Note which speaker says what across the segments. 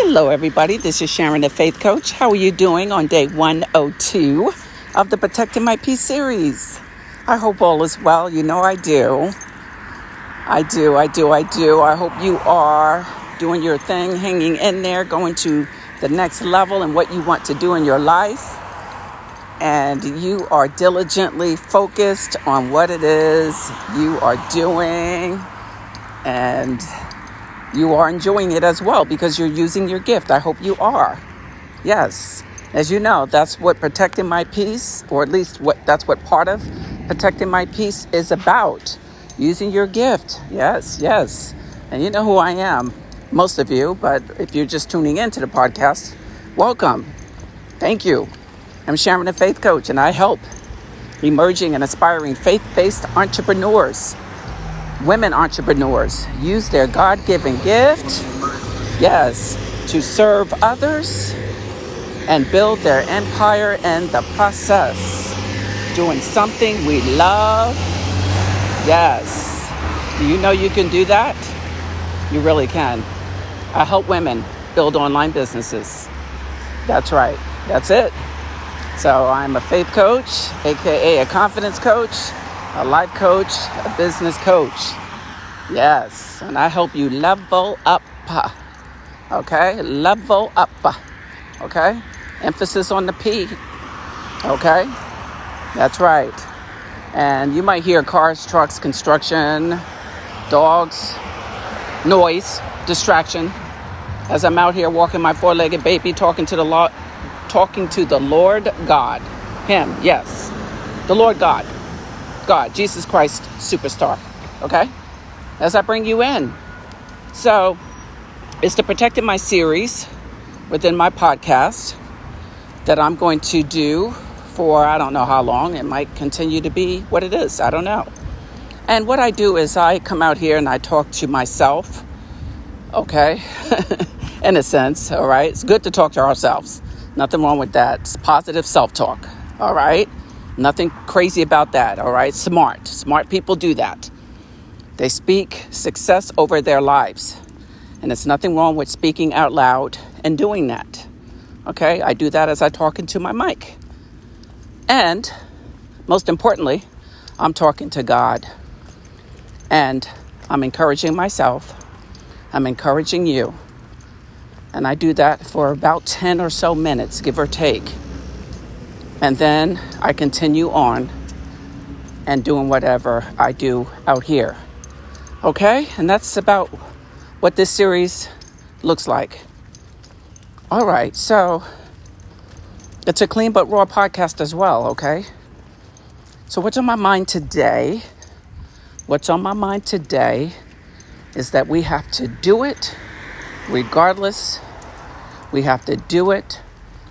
Speaker 1: Hello, everybody. This is Sharon, the Faith Coach. How are you doing on day 102 of the Protecting My Peace series? I hope all is well. You know I do. I do, I do, I do. I hope you are doing your thing, hanging in there, going to the next level and what you want to do in your life. And you are diligently focused on what it is you are doing. And you are enjoying it as well because you're using your gift. I hope you are. Yes. As you know, that's what protecting my peace, or at least what that's what part of protecting my peace is about. Using your gift. Yes, yes. And you know who I am, most of you, but if you're just tuning into the podcast, welcome. Thank you. I'm Sharon, the Faith Coach, and I help emerging and aspiring faith based entrepreneurs women entrepreneurs use their God given gift, yes, to serve others and build their empire in the process. Doing something we love. Yes. Do you know you can do that? You really can. I help women build online businesses. That's right. That's it. So I'm a faith coach, aka a confidence coach, a life coach, a business coach. Yes, and I help you level up. Okay, level up. Okay, emphasis on the P. Okay, that's right. And you might hear cars, trucks, construction, dogs, noise, distraction. As I'm out here walking my four-legged baby, talking to the Lord, talking to the Lord God, Him, yes, the Lord God. God, Jesus Christ superstar. Okay? As I bring you in. So, it's the Protecting My series within my podcast that I'm going to do for I don't know how long. It might continue to be what it is. I don't know. And what I do is I come out here and I talk to myself. Okay? In a sense, all right? It's good to talk to ourselves. Nothing wrong with that. It's positive self talk. All right? Nothing crazy about that, all right? Smart. Smart people do that. They speak success over their lives. And it's nothing wrong with speaking out loud and doing that. Okay? I do that as I talk into my mic. And most importantly, I'm talking to God. And I'm encouraging myself. I'm encouraging you. And I do that for about 10 or so minutes, give or take. And then I continue on and doing whatever I do out here. Okay? And that's about what this series looks like. All right, so it's a clean but raw podcast as well, okay? So, what's on my mind today? What's on my mind today is that we have to do it regardless. We have to do it,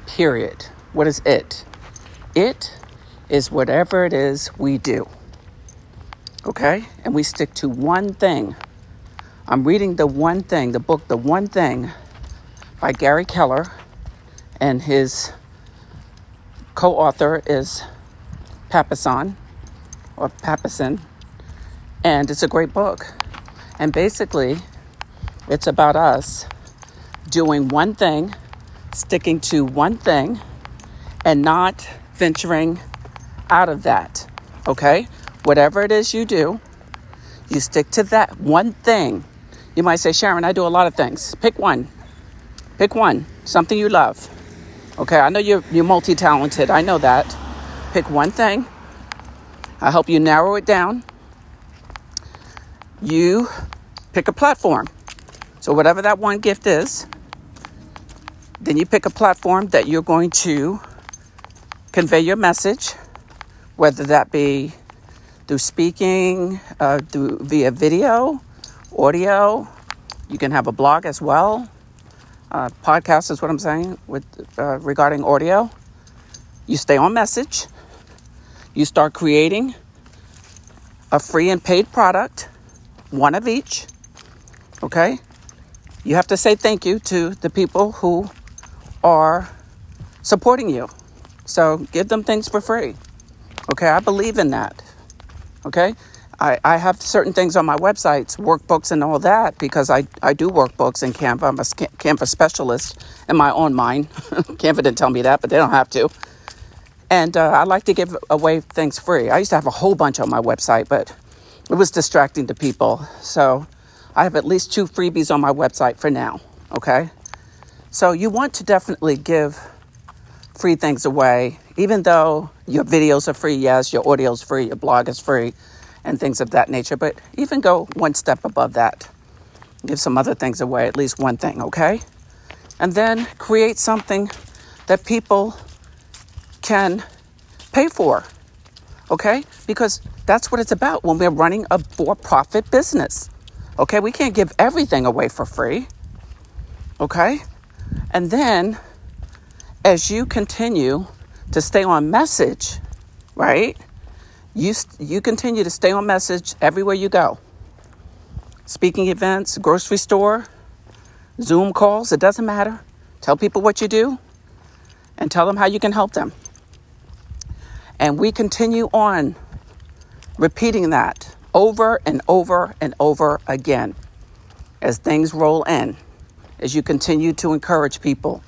Speaker 1: period. What is it? It is whatever it is we do. Okay? And we stick to one thing. I'm reading the one thing, the book, The One Thing by Gary Keller, and his co author is Papasan or Papasan. And it's a great book. And basically, it's about us doing one thing, sticking to one thing, and not venturing out of that. Okay? Whatever it is you do, you stick to that one thing. You might say, Sharon, I do a lot of things. Pick one. Pick one. Something you love. Okay, I know you're, you're multi talented. I know that. Pick one thing. I help you narrow it down. You pick a platform. So, whatever that one gift is, then you pick a platform that you're going to convey your message, whether that be through speaking, uh, through via video, audio. You can have a blog as well. Uh, podcast is what I'm saying with uh, regarding audio. You stay on message. You start creating a free and paid product, one of each. Okay. You have to say thank you to the people who are supporting you. So give them things for free. Okay, I believe in that. Okay, I, I have certain things on my websites, workbooks and all that, because I, I do workbooks in Canva. I'm a Canva specialist in my own mind. Canva didn't tell me that, but they don't have to. And uh, I like to give away things free. I used to have a whole bunch on my website, but it was distracting to people. So I have at least two freebies on my website for now. Okay. So you want to definitely give free things away, even though your videos are free. Yes, your audio is free, your blog is free and things of that nature. But even go one step above that. Give some other things away, at least one thing, okay? And then create something that people can pay for, okay? Because that's what it's about when we're running a for profit business, okay? We can't give everything away for free, okay? And then as you continue to stay on message, right? You, you continue to stay on message everywhere you go. Speaking events, grocery store, Zoom calls, it doesn't matter. Tell people what you do and tell them how you can help them. And we continue on repeating that over and over and over again as things roll in, as you continue to encourage people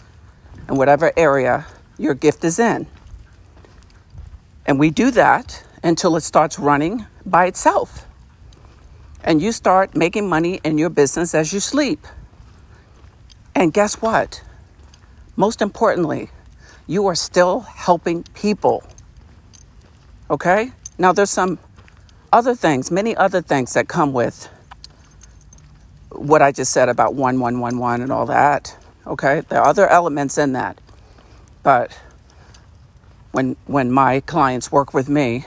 Speaker 1: in whatever area your gift is in. And we do that until it starts running by itself. And you start making money in your business as you sleep. And guess what? Most importantly, you are still helping people. Okay? Now, there's some other things, many other things that come with what I just said about 1111 and all that. Okay? There are other elements in that. But when when my clients work with me,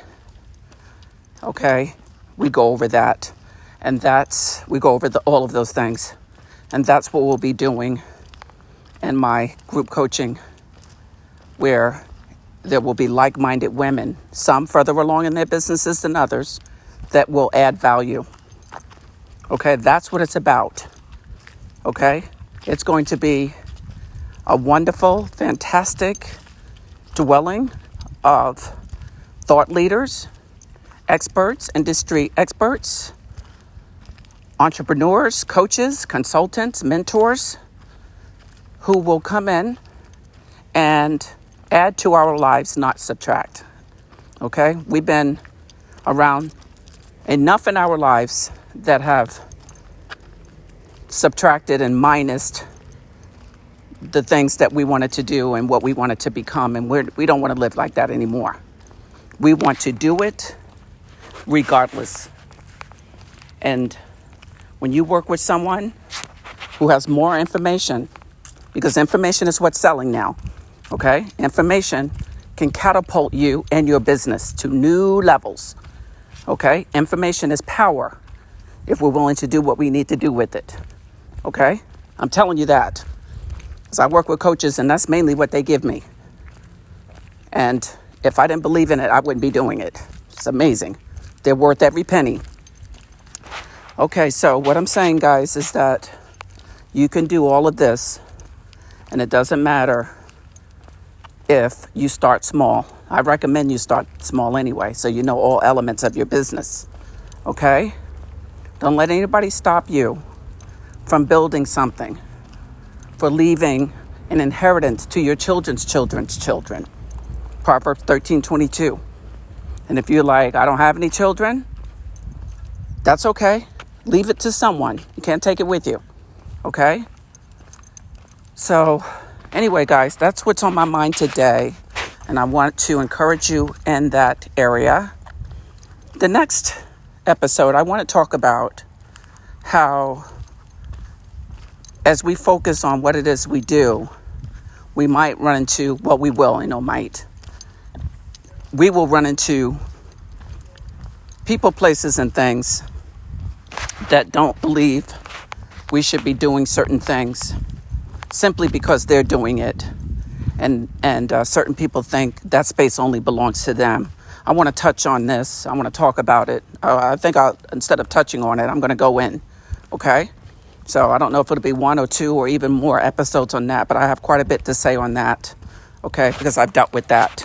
Speaker 1: Okay, we go over that, and that's we go over the, all of those things, and that's what we'll be doing in my group coaching, where there will be like-minded women, some further along in their businesses than others, that will add value. Okay, that's what it's about. Okay, it's going to be a wonderful, fantastic dwelling of thought leaders experts, industry experts, entrepreneurs, coaches, consultants, mentors who will come in and add to our lives, not subtract. Okay? We've been around enough in our lives that have subtracted and minused the things that we wanted to do and what we wanted to become, and we're, we don't want to live like that anymore. We want to do it regardless. And when you work with someone who has more information, because information is what's selling now, okay? Information can catapult you and your business to new levels, okay? Information is power if we're willing to do what we need to do with it, okay? I'm telling you that. Because I work with coaches, and that's mainly what they give me. And if I didn't believe in it, I wouldn't be doing it. It's amazing. They're worth every penny. Okay, so what I'm saying, guys, is that you can do all of this, and it doesn't matter if you start small. I recommend you start small anyway, so you know all elements of your business. Okay? Don't let anybody stop you from building something, for leaving an inheritance to your children's children's children. Proverbs 13 22. And if you're like, I don't have any children, that's okay. Leave it to someone. You can't take it with you. Okay? So, anyway, guys, that's what's on my mind today. And I want to encourage you in that area. The next episode, I want to talk about how, as we focus on what it is we do, we might run into, well, we will, you know, might we will run into people, places, and things that don't believe we should be doing certain things simply because they're doing it. And, and uh, certain people think that space only belongs to them. I want to touch on this. I want to talk about it. Uh, I think I'll, instead of touching on it, I'm going to go in. Okay? So I don't know if it'll be one or two or even more episodes on that, but I have quite a bit to say on that. Okay? Because I've dealt with that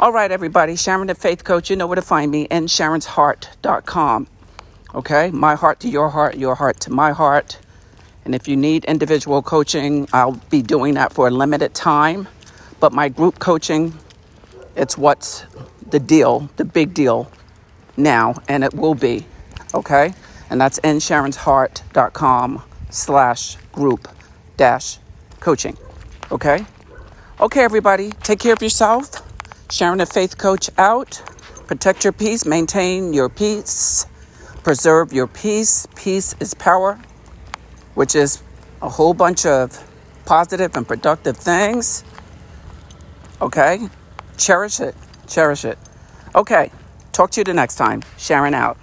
Speaker 1: All right, everybody. Sharon the Faith Coach. You know where to find me. And Sharon'sHeart.com. Okay? My heart to your heart, your heart to my heart. And if you need individual coaching, I'll be doing that for a limited time. But my group coaching, it's what's the deal, the big deal now, and it will be. Okay? And that's nsharonsheart.com slash group dash coaching. Okay? Okay, everybody, take care of yourself. Sharon the Faith Coach out. Protect your peace, maintain your peace, preserve your peace. Peace is power, which is a whole bunch of positive and productive things. Okay? Cherish it. Cherish it. Okay. Talk to you the next time. Sharon out.